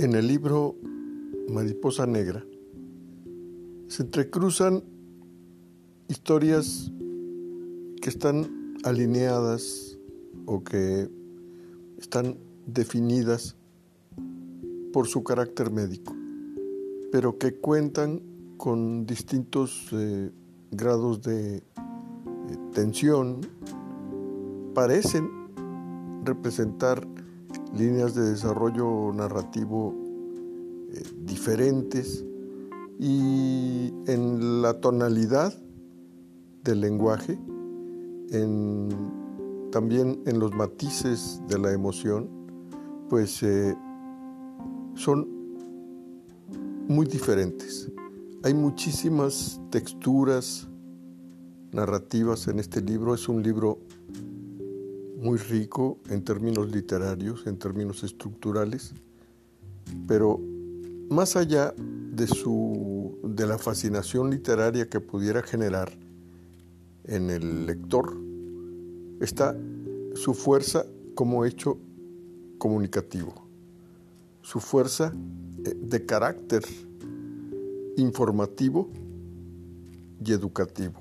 En el libro Mariposa Negra se entrecruzan historias que están alineadas o que están definidas por su carácter médico, pero que cuentan con distintos eh, grados de eh, tensión, parecen representar líneas de desarrollo narrativo diferentes y en la tonalidad del lenguaje, también en los matices de la emoción, pues eh, son muy diferentes. Hay muchísimas texturas narrativas en este libro. Es un libro muy rico en términos literarios, en términos estructurales, pero más allá de, su, de la fascinación literaria que pudiera generar en el lector, está su fuerza como hecho comunicativo, su fuerza eh, de carácter informativo y educativo.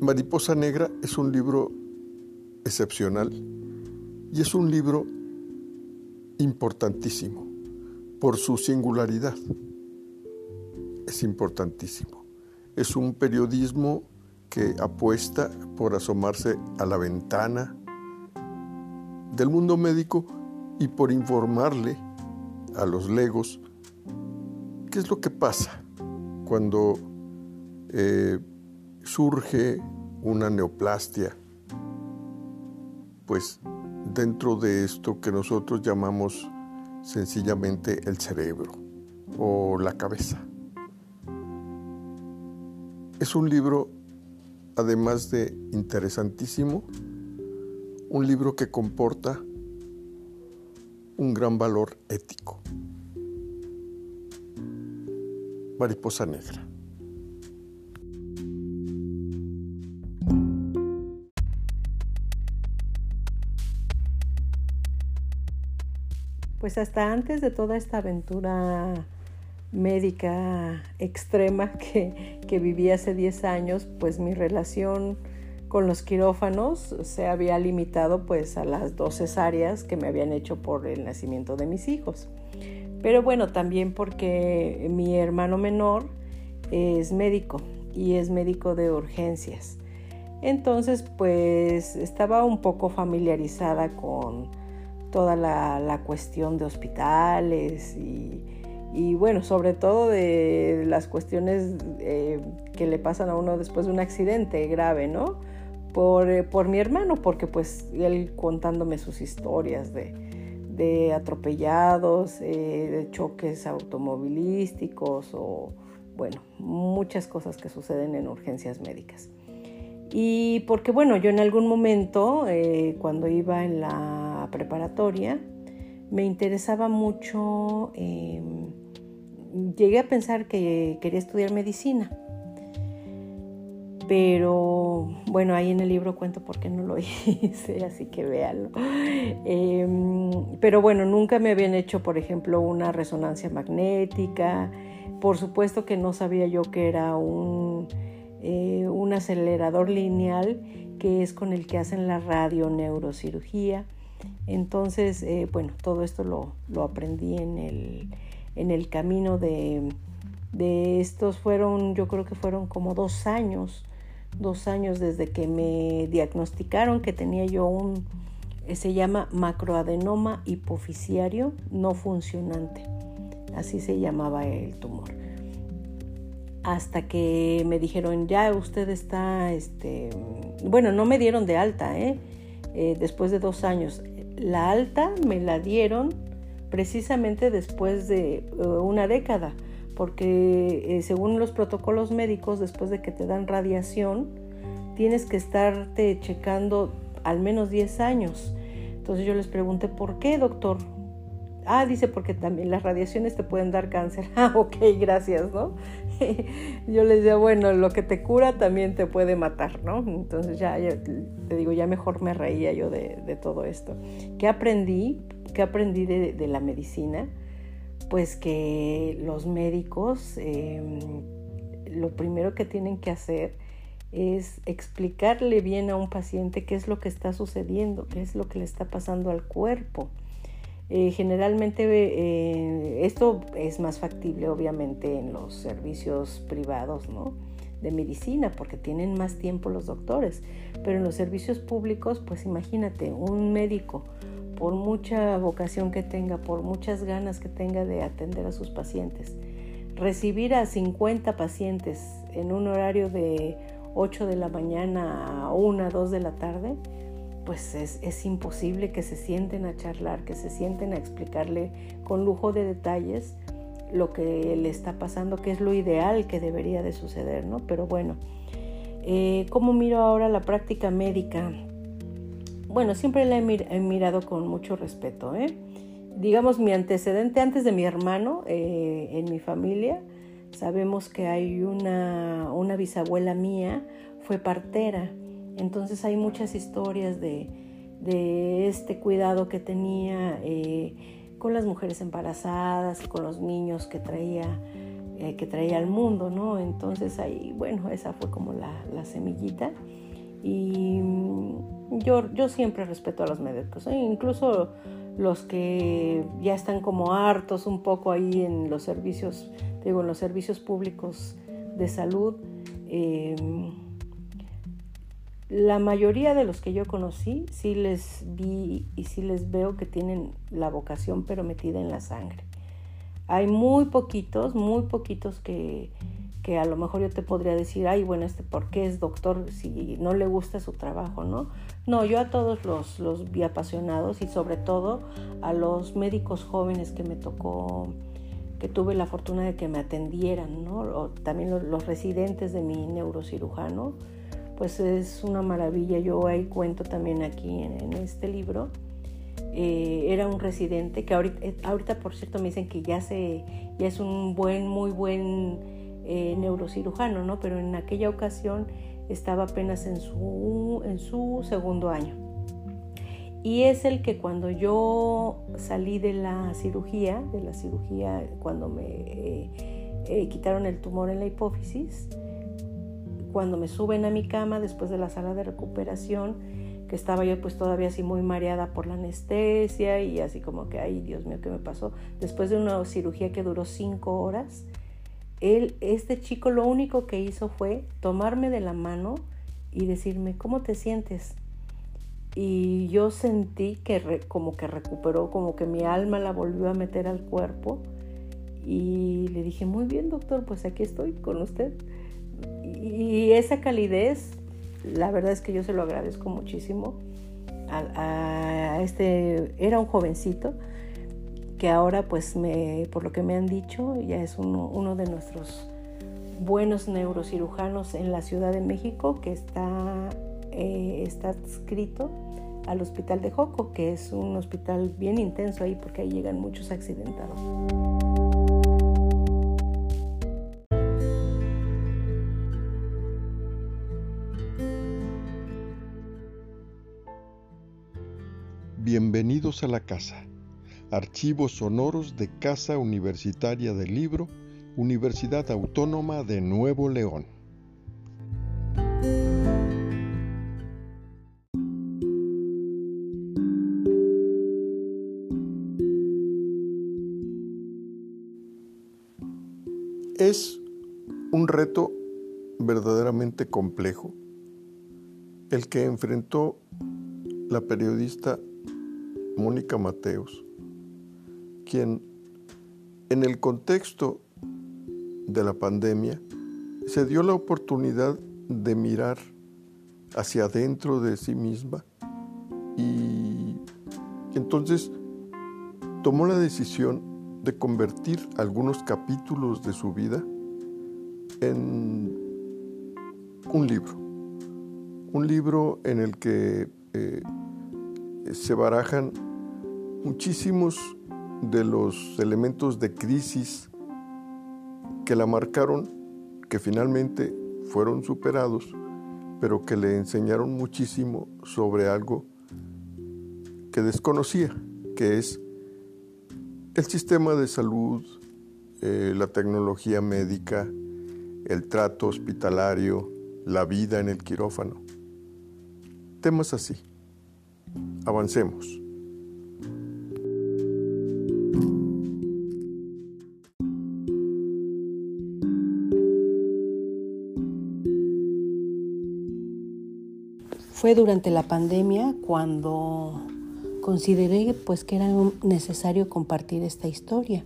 Mariposa Negra es un libro excepcional y es un libro importantísimo por su singularidad. Es importantísimo. Es un periodismo que apuesta por asomarse a la ventana del mundo médico y por informarle a los legos qué es lo que pasa cuando eh, surge una neoplastia, pues dentro de esto que nosotros llamamos sencillamente el cerebro o la cabeza. Es un libro, además de interesantísimo, un libro que comporta un gran valor ético. Mariposa Negra. Pues hasta antes de toda esta aventura médica extrema que, que viví hace 10 años, pues mi relación con los quirófanos se había limitado pues a las dos cesáreas que me habían hecho por el nacimiento de mis hijos. Pero bueno, también porque mi hermano menor es médico y es médico de urgencias. Entonces pues estaba un poco familiarizada con toda la, cuestión de hospitales y, bueno, sobre todo de las cuestiones eh, que le pasan a uno después de un accidente grave, ¿no? Por, eh, mi hermano, porque pues él contándome sus historias de, atropellados, eh, de choques automovilísticos o bueno, muchas cosas que suceden en urgencias médicas. Y porque bueno, yo en algún momento, cuando iba en la preparatoria, me interesaba mucho, em, llegué a pensar que quería estudiar medicina. Pero bueno, ahí en el libro cuento por qué no lo hice, así que véanlo. Em, pero bueno, nunca me habían hecho, por ejemplo, una resonancia magnética. Por supuesto que no sabía yo que era un, eh, un acelerador lineal, que es con el que hacen la radioneurocirugía. Entonces, eh, bueno, todo esto lo, aprendí en el, camino de, estos fueron, yo creo que fueron como dos años, dos años desde que me diagnosticaron que tenía yo un, eh, se llama macroadenoma hipofisiario no funcionante, así se llamaba el tumor. Hasta que me dijeron, ya usted está, este, bueno, no me dieron de alta. Eh, después de dos años. La alta me la dieron precisamente después de eh, una década, porque eh, según los protocolos médicos, después de que te dan radiación, tienes que estarte checando al menos 10 años. Entonces yo les pregunté, ¿por qué, doctor? Ah, dice, porque también las radiaciones te pueden dar cáncer. Ah, ok, gracias, ¿no? yo les decía, bueno, lo que te cura también te puede matar, ¿no? Entonces ya, te digo, ya mejor me reía yo de, todo esto. ¿Qué aprendí? ¿Qué aprendí de, la medicina? Pues que los médicos em, lo primero que tienen que hacer es explicarle bien a un paciente qué es lo que está sucediendo, qué es lo que le está pasando al cuerpo. Eh, generalmente eh, esto es más factible obviamente en los servicios privados ¿no? de medicina porque tienen más tiempo los doctores, pero en los servicios públicos pues imagínate un médico por mucha vocación que tenga, por muchas ganas que tenga de atender a sus pacientes, recibir a 50 pacientes en un horario de 8 de la mañana a 1, 2 de la tarde, pues es, imposible que se sienten a charlar, que se sienten a explicarle con lujo de detalles lo que le está pasando, que es lo ideal que debería de suceder, ¿no? Pero bueno, eh, ¿cómo miro ahora la práctica médica? Bueno, siempre la he, mirado con mucho respeto, ¿eh? Digamos, mi antecedente antes de mi hermano eh, en mi familia, sabemos que hay una, una bisabuela mía, fue partera entonces hay muchas historias de, este cuidado que tenía eh, con las mujeres embarazadas y con los niños que traía, eh, que traía al mundo, ¿no? Entonces ahí, bueno, esa fue como la, semillita. Y mm, yo, yo siempre respeto a los médicos, ¿eh? incluso los que ya están como hartos un poco ahí en los servicios, digo, en los servicios públicos de salud la mayoría de los que yo conocí sí les vi y sí les veo que tienen la vocación pero metida en la sangre. Hay muy poquitos, muy poquitos que, que a lo mejor yo te podría decir, ay, bueno, este, ¿por qué es doctor si no le gusta su trabajo, no? No, yo a todos los, los vi apasionados y sobre todo a los médicos jóvenes que me tocó, que tuve la fortuna de que me atendieran, ¿no? También los residentes de mi neurocirujano, pues es una maravilla. Yo ahí cuento también aquí en, este libro. Eh, era un residente que ahorita, eh, ahorita, por cierto me dicen que ya, se, ya es un buen, muy buen eh, neurocirujano, ¿no? Pero en aquella ocasión estaba apenas en su, en su segundo año. Y es el que cuando yo salí de la cirugía, de la cirugía cuando me quitaron el tumor en la hipófisis, cuando me suben a mi cama después de la sala de recuperación, que estaba yo pues todavía así muy mareada por la anestesia y así como que, ay Dios mío, ¿qué me pasó? Después de una cirugía que duró cinco horas, él, este chico lo único que hizo fue tomarme de la mano y decirme, ¿cómo te sientes? Y yo sentí que como que recuperó, como que mi alma la volvió a meter al cuerpo. Y le dije, muy bien doctor, pues aquí estoy con usted y esa calidez, la verdad es que yo se lo agradezco muchísimo. A, este, era un jovencito que ahora, pues, me, por lo que me han dicho, ya es uno, de nuestros buenos neurocirujanos en la Ciudad de México que está, eh, está adscrito al Hospital de Joco, que es un hospital bien intenso ahí porque ahí llegan muchos accidentados. Bienvenidos a la casa. Archivos sonoros de Casa Universitaria del Libro, Universidad Autónoma de Nuevo León. Es un reto verdaderamente complejo el que enfrentó la periodista Mónica Mateos, quien en el contexto de la pandemia se dio la oportunidad de mirar hacia adentro de sí misma y entonces tomó la decisión de convertir algunos capítulos de su vida en un libro, un libro en el que eh, se barajan muchísimos de los elementos de crisis que la marcaron que finalmente fueron superados, pero que le enseñaron muchísimo sobre algo que desconocía, que es el sistema de salud, eh, la tecnología médica, el trato hospitalario, la vida en el quirófano. Temas así. Avancemos. Fue durante la pandemia cuando consideré pues que era necesario compartir esta historia.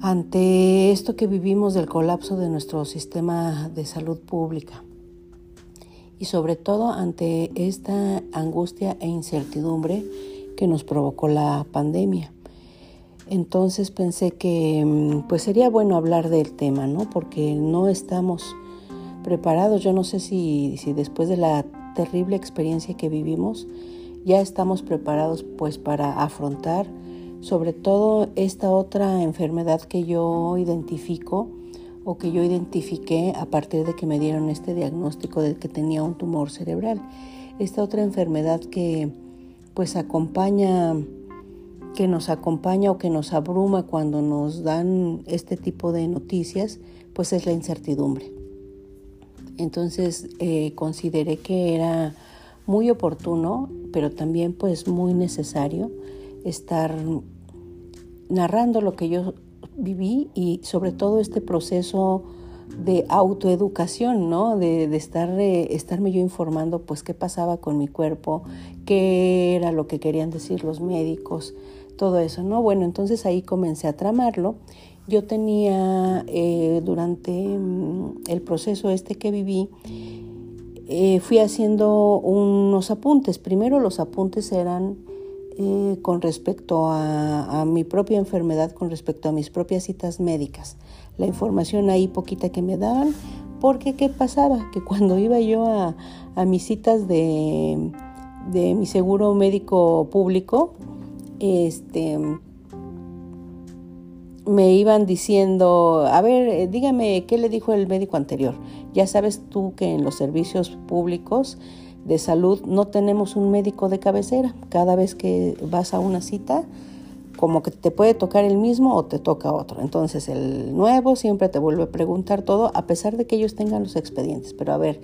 Ante esto que vivimos del colapso de nuestro sistema de salud pública y sobre todo ante esta angustia e incertidumbre que nos provocó la pandemia. Entonces pensé que pues sería bueno hablar del tema, ¿no? Porque no estamos preparados. Yo no sé si, si después de la terrible experiencia que vivimos, ya estamos preparados pues para afrontar sobre todo esta otra enfermedad que yo identifico o que yo identifiqué a partir de que me dieron este diagnóstico de que tenía un tumor cerebral. Esta otra enfermedad que pues acompaña que nos acompaña o que nos abruma cuando nos dan este tipo de noticias, pues es la incertidumbre. Entonces eh, consideré que era muy oportuno, pero también pues muy necesario estar narrando lo que yo viví y sobre todo este proceso de autoeducación, ¿no? De, estar, eh, estarme yo informando, pues, qué pasaba con mi cuerpo, qué era lo que querían decir los médicos, todo eso, ¿no? Bueno, entonces ahí comencé a tramarlo yo tenía eh, durante mm, el proceso este que viví, eh, fui haciendo unos apuntes. Primero los apuntes eran eh, con respecto a, mi propia enfermedad, con respecto a mis propias citas médicas. La información ahí poquita que me daban, porque ¿qué pasaba? Que cuando iba yo a, mis citas de, de mi seguro médico público, este me iban diciendo, a ver, eh, dígame qué le dijo el médico anterior. Ya sabes tú que en los servicios públicos de salud no tenemos un médico de cabecera. Cada vez que vas a una cita, como que te puede tocar el mismo o te toca otro. Entonces el nuevo siempre te vuelve a preguntar todo, a pesar de que ellos tengan los expedientes. Pero a ver,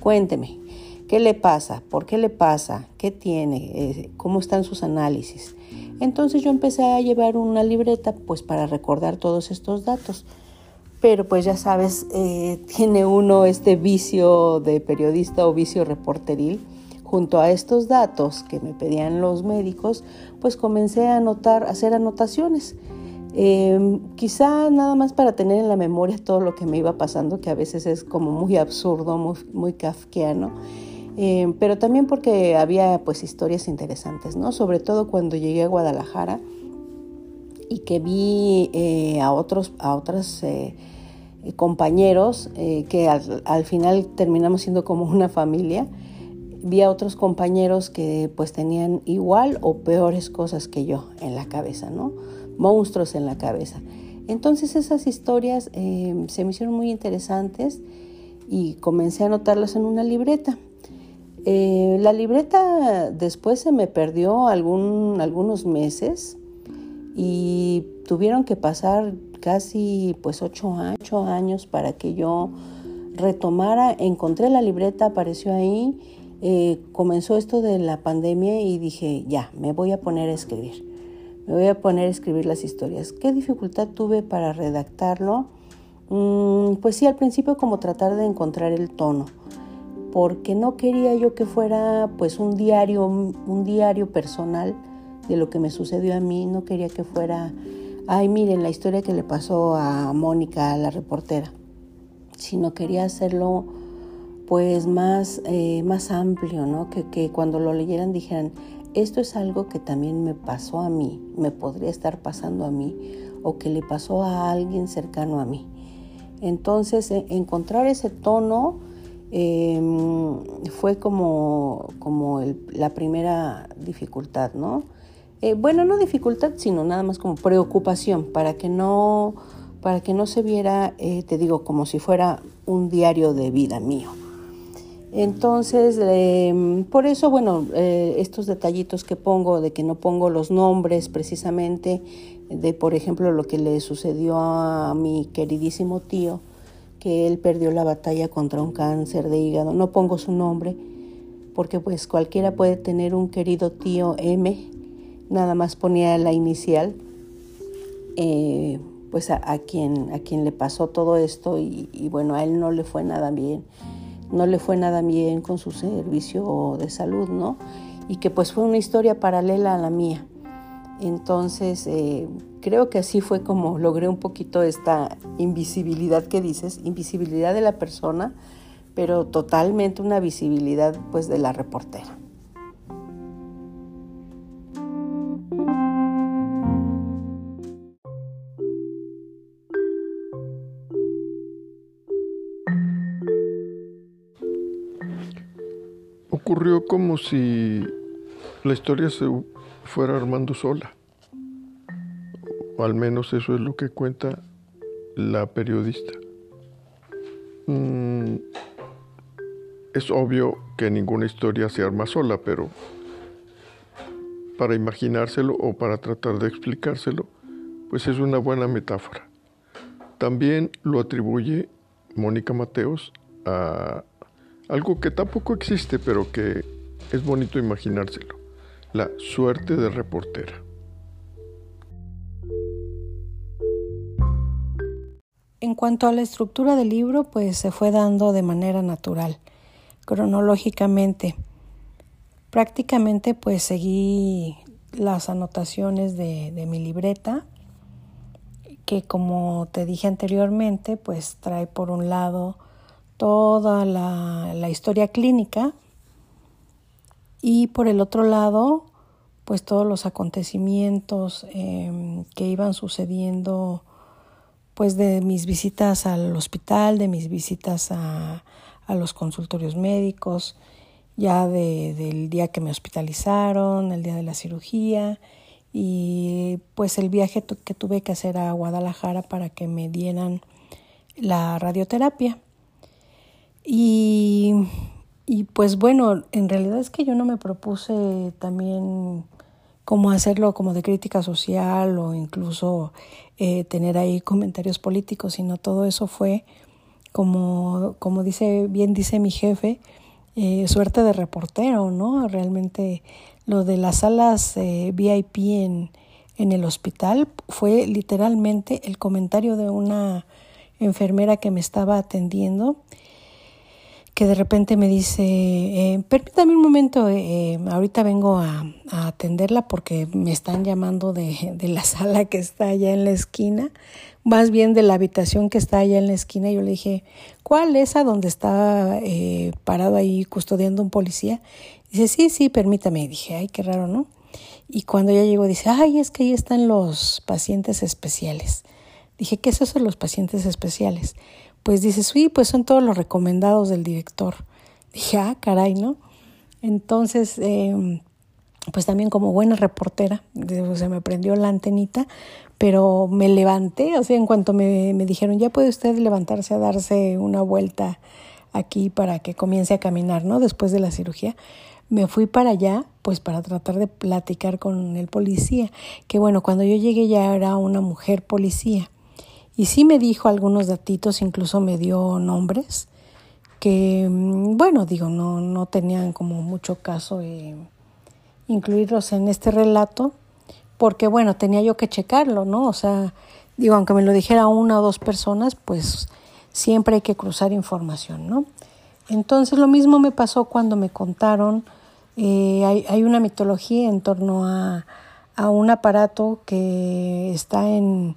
cuénteme, ¿qué le pasa? ¿Por qué le pasa? ¿Qué tiene? Eh, ¿Cómo están sus análisis? Entonces yo empecé a llevar una libreta pues para recordar todos estos datos. Pero pues ya sabes, eh, tiene uno este vicio de periodista o vicio reporteril. Junto a estos datos que me pedían los médicos, pues comencé a anotar, a hacer anotaciones. Em, quizá nada más para tener en la memoria todo lo que me iba pasando, que a veces es como muy absurdo, muy, muy kafkiano. Eh, pero también porque había pues historias interesantes, ¿no? Sobre todo cuando llegué a Guadalajara y que vi eh, a otros, a otros eh, compañeros que al, final terminamos siendo como una familia. Vi a otros compañeros que pues tenían igual o peores cosas que yo en la cabeza, ¿no? Monstruos en la cabeza. Entonces esas historias se me hicieron muy interesantes y comencé a anotarlas en una libreta. Eh, la libreta después se me perdió algunos meses y tuvieron que pasar casi pues ocho, años para que yo retomara, encontré la libreta, apareció ahí, eh, comenzó esto de la pandemia y dije, ya, me voy a poner a escribir, me voy a poner a escribir las historias. ¿Qué dificultad tuve para redactarlo? Mm, pues sí, al principio como tratar de encontrar el tono porque no quería yo que fuera pues un diario, un diario personal de lo que me sucedió a mí, no quería que fuera, ay miren la historia que le pasó a Mónica, la reportera, sino quería hacerlo pues más, eh, más amplio, ¿no? Que, que cuando lo leyeran dijeran, esto es algo que también me pasó a mí, me podría estar pasando a mí, o que le pasó a alguien cercano a mí. Entonces, e, encontrar ese tono, Em, fue como, como la primera dificultad, ¿no? Eh, bueno, no dificultad, sino nada más como preocupación para que no para que no se viera, eh, te digo, como si fuera un diario de vida mío. Entonces, em, por eso, bueno, eh, estos detallitos que pongo, de que no pongo los nombres precisamente, de por ejemplo lo que le sucedió a mi queridísimo tío, que él perdió la batalla contra un cáncer de hígado, no pongo su nombre, porque pues cualquiera puede tener un querido tío M, nada más ponía la inicial. Eh, pues a, quien, a quien le pasó todo esto y, bueno, a él no le fue nada bien, no le fue nada bien con su servicio de salud, ¿no? Y que pues fue una historia paralela a la mía. Entonces, eh, creo que así fue como logré un poquito esta invisibilidad que dices, invisibilidad de la persona, pero totalmente una visibilidad pues de la reportera. ocurrió como si la historia se fuera armando sola. O al menos eso es lo que cuenta la periodista. Mm, es obvio que ninguna historia se arma sola, pero para imaginárselo o para tratar de explicárselo, pues es una buena metáfora. También lo atribuye Mónica Mateos a algo que tampoco existe, pero que es bonito imaginárselo. La suerte de reportera. En cuanto a la estructura del libro, pues se fue dando de manera natural, cronológicamente. Prácticamente pues seguí las anotaciones de, mi libreta, que como te dije anteriormente, pues trae por un lado toda la, historia clínica y por el otro lado, pues todos los acontecimientos em, que iban sucediendo, pues de mis visitas al hospital, de mis visitas a, los consultorios médicos, ya del día que me hospitalizaron, el día de la cirugía y pues el viaje que tuve que hacer a Guadalajara para que me dieran la radioterapia. Y, y pues bueno, en realidad es que yo no me propuse también como hacerlo como de crítica social o incluso eh, tener ahí comentarios políticos, sino todo eso fue como, como dice, bien dice mi jefe, eh, suerte de reportero, ¿no? Realmente lo de las salas eh, VIP en, en el hospital fue literalmente el comentario de una enfermera que me estaba atendiendo que de repente me dice, eh, permítame un momento, eh, eh, ahorita vengo a, atenderla porque me están llamando de, de, la sala que está allá en la esquina, más bien de la habitación que está allá en la esquina. Yo le dije, ¿cuál es a donde está parado ahí custodiando un policía? Dice, sí, sí, permítame. Y dije, ay, qué raro, ¿no? Y cuando ya llegó, dice, ay, es que ahí están los pacientes especiales. Dije, ¿qué es eso de los pacientes especiales? Pues dices, sí, pues son todos los recomendados del director. Dije, ah, caray, ¿no? Entonces, em, pues también como buena reportera, se me prendió la antenita, pero me levanté, o sea, en cuanto me, me dijeron, ya puede usted levantarse a darse una vuelta aquí para que comience a caminar, ¿no? Después de la cirugía, me fui para allá, pues para tratar de platicar con el policía, que bueno, cuando yo llegué ya era una mujer policía. Y sí me dijo algunos datitos, incluso me dio nombres que, mm, bueno, digo, no, no tenían como mucho caso incluirlos en este relato, porque, bueno, tenía yo que checarlo, ¿no? O sea, digo, aunque me lo dijera una o dos personas, pues siempre hay que cruzar información, ¿no? Entonces lo mismo me pasó cuando me contaron, eh, hay, hay, una mitología en torno a, a un aparato que está en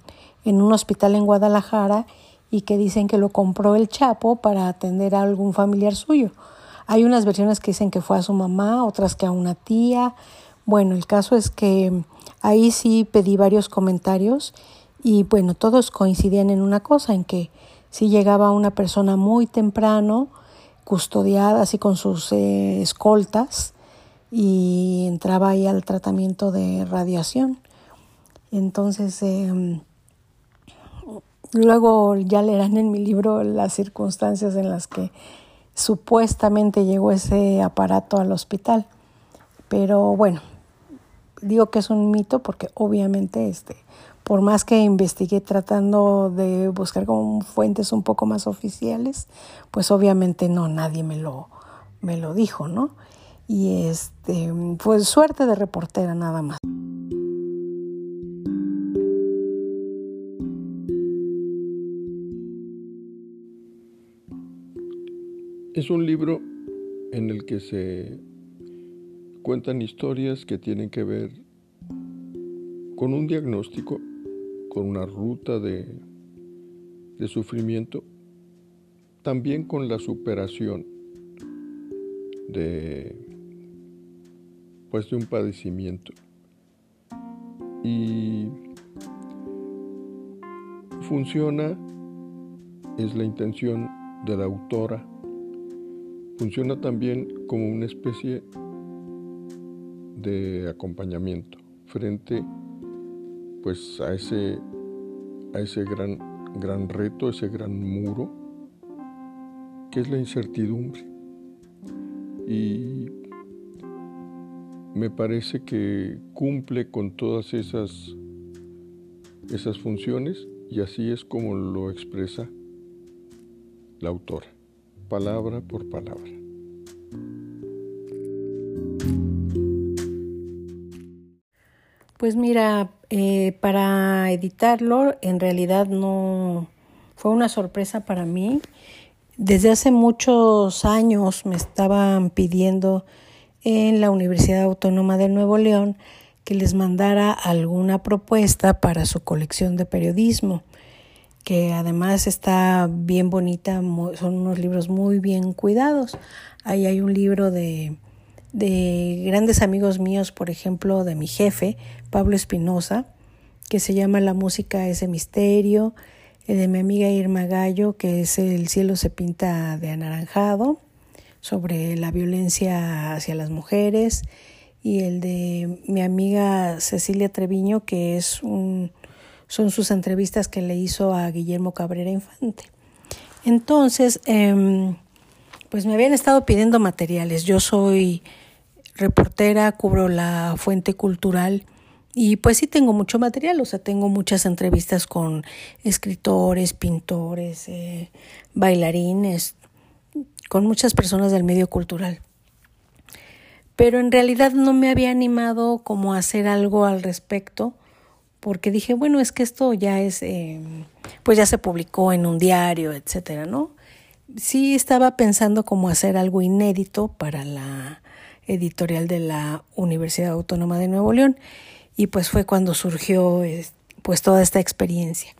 en un hospital en Guadalajara y que dicen que lo compró el Chapo para atender a algún familiar suyo. Hay unas versiones que dicen que fue a su mamá, otras que a una tía. Bueno, el caso es que ahí sí pedí varios comentarios y bueno, todos coincidían en una cosa, en que si llegaba una persona muy temprano, custodiada así con sus eh, escoltas y entraba ahí al tratamiento de radiación. Entonces, eh, Luego ya leerán en mi libro las circunstancias en las que supuestamente llegó ese aparato al hospital. Pero bueno, digo que es un mito porque obviamente este, por más que investigué tratando de buscar como fuentes un poco más oficiales, pues obviamente no, nadie me lo, me lo dijo, ¿no? Y este, pues suerte de reportera nada más. Es un libro en el que se cuentan historias que tienen que ver con un diagnóstico, con una ruta de, de sufrimiento, también con la superación de, pues de un padecimiento. Y funciona, es la intención de la autora, Funciona también como una especie de acompañamiento frente pues a ese, a ese gran, gran reto, ese gran muro que es la incertidumbre. Y me parece que cumple con todas esas, esas funciones y así es como lo expresa la autora palabra por palabra. Pues mira, eh, para editarlo en realidad no fue una sorpresa para mí. Desde hace muchos años me estaban pidiendo en la Universidad Autónoma de Nuevo León que les mandara alguna propuesta para su colección de periodismo que además está bien bonita, son unos libros muy bien cuidados. Ahí hay un libro de, de grandes amigos míos, por ejemplo, de mi jefe, Pablo Espinosa, que se llama La música ese misterio, el de mi amiga Irma Gallo, que es El cielo se pinta de anaranjado, sobre la violencia hacia las mujeres, y el de mi amiga Cecilia Treviño, que es un son sus entrevistas que le hizo a Guillermo Cabrera Infante. Entonces, em, pues me habían estado pidiendo materiales. Yo soy reportera, cubro la fuente cultural y pues sí tengo mucho material, o sea, tengo muchas entrevistas con escritores, pintores, eh, bailarines, con muchas personas del medio cultural. Pero en realidad no me había animado como a hacer algo al respecto porque dije, bueno, es que esto ya es, eh, pues ya se publicó en un diario, etcétera, ¿no? Sí estaba pensando cómo hacer algo inédito para la editorial de la Universidad Autónoma de Nuevo León y pues fue cuando surgió pues toda esta experiencia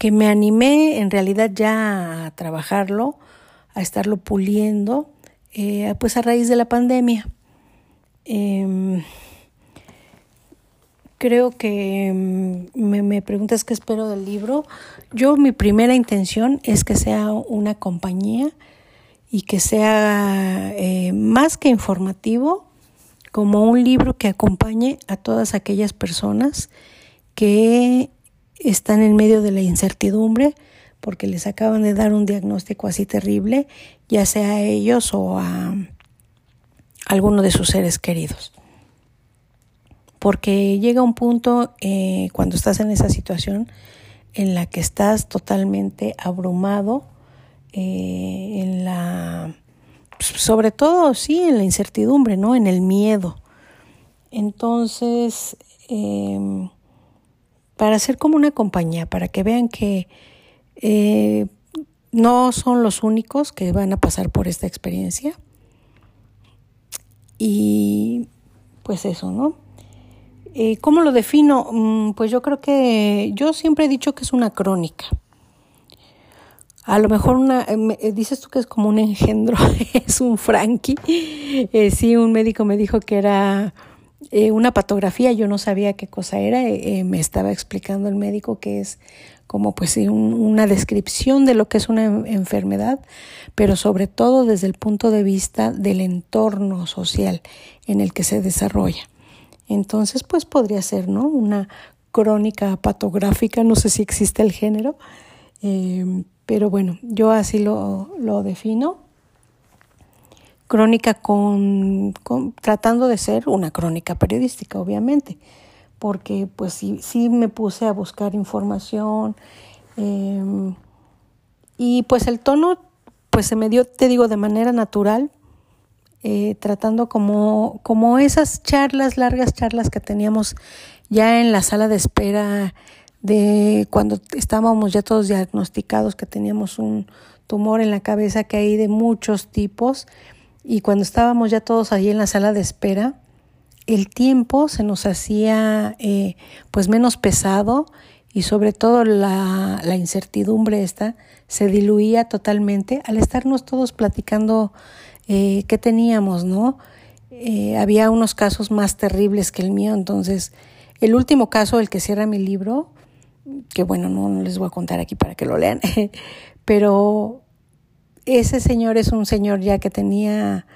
que me animé en realidad ya a trabajarlo, a estarlo puliendo, eh, pues a raíz de la pandemia. Em, creo que mm, me, me, preguntas qué espero del libro. Yo mi primera intención es que sea una compañía y que sea eh, más que informativo, como un libro que acompañe a todas aquellas personas que están en medio de la incertidumbre porque les acaban de dar un diagnóstico así terrible, ya sea a ellos o a alguno de sus seres queridos porque llega un punto eh, cuando estás en esa situación en la que estás totalmente abrumado, eh, en la, sobre todo, sí, en la incertidumbre, ¿no? En el miedo. Entonces, em, para ser como una compañía, para que vean que eh, no son los únicos que van a pasar por esta experiencia. Y pues eso, ¿no? Eh, ¿Cómo lo defino? Mm, pues yo creo que yo siempre he dicho que es una crónica. A lo mejor una, eh, eh, dices tú que es como un engendro, es un Frankie. sí, un médico me dijo que era una patografía, yo no sabía qué cosa era, me estaba explicando el médico que es como pues una descripción de lo que es una enfermedad, pero sobre todo desde el punto de vista del entorno social en el que se desarrolla. Entonces, pues podría ser, ¿no? Una crónica patográfica, no sé si existe el género, Eh, pero bueno, yo así lo, lo defino. Crónica con, tratando de ser una crónica periodística, obviamente, porque pues sí, sí me puse a buscar información em, y pues el tono pues se me dio, te digo, de manera natural, eh, tratando como, como esas charlas, largas charlas que teníamos ya en la sala de espera de cuando estábamos ya todos diagnosticados que teníamos un tumor en la cabeza que hay de muchos tipos y cuando estábamos ya todos allí en la sala de espera el tiempo se nos hacía eh, pues menos pesado y sobre todo la, la incertidumbre esta se diluía totalmente. Al estarnos todos platicando eh, qué teníamos, ¿no? Eh, había unos casos más terribles que el mío, entonces el último caso, el que cierra mi libro, que bueno, no, les voy a contar aquí para que lo lean, pero ese señor es un señor ya que tenía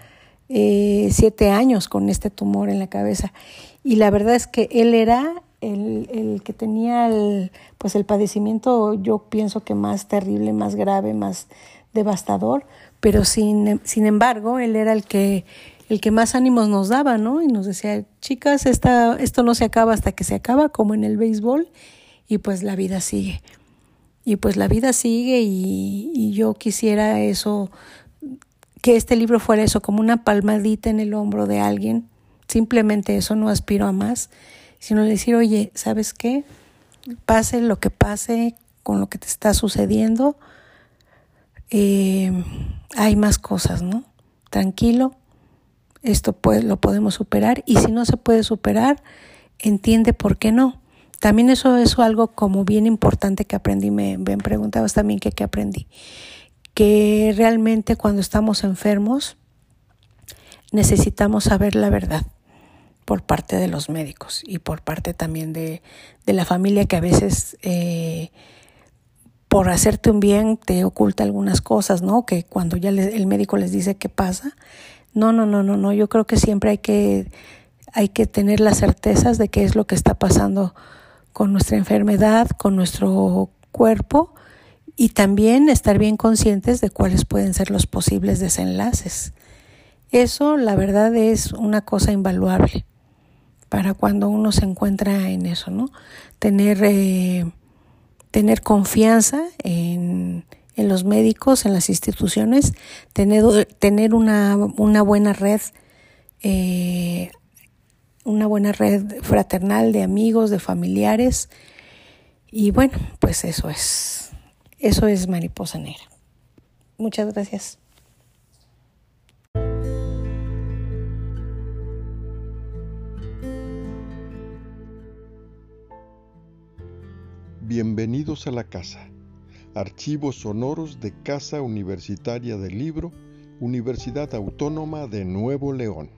eh, siete años con este tumor en la cabeza y la verdad es que él era el, el que tenía el, pues el padecimiento, yo pienso que más terrible, más grave, más devastador, pero sin, sin embargo, él era el que, el que más ánimos nos daba, ¿no? Y nos decía, chicas, esta, esto no se acaba hasta que se acaba, como en el béisbol, y pues la vida sigue. Y pues la vida sigue y, y yo quisiera eso, que este libro fuera eso, como una palmadita en el hombro de alguien, simplemente eso, no aspiro a más, sino decir, oye, ¿sabes qué? Pase lo que pase con lo que te está sucediendo, eh, hay más cosas, ¿no? Tranquilo, esto lo podemos superar y si no se puede superar, entiende por qué no. También eso es algo como bien importante que aprendí, me, me preguntabas también que qué aprendí, que realmente cuando estamos enfermos necesitamos saber la verdad por parte de los médicos y por parte también de, de la familia que a veces eh, por hacerte un bien te oculta algunas cosas, ¿no? Que cuando ya el médico les dice qué pasa. No, no, no, no, no. Yo creo que siempre hay que, hay que tener las certezas de qué es lo que está pasando con nuestra enfermedad, con nuestro cuerpo y también estar bien conscientes de cuáles pueden ser los posibles desenlaces. Eso, la verdad, es una cosa invaluable para cuando uno se encuentra en eso, ¿no? Tener, eh, tener confianza en, en, los médicos, en las instituciones, tener, tener una, una buena red, eh, una buena red fraternal de amigos, de familiares. Y bueno, pues eso es, eso es mariposa negra. Muchas gracias. Bienvenidos a la casa. Archivos sonoros de Casa Universitaria del Libro, Universidad Autónoma de Nuevo León.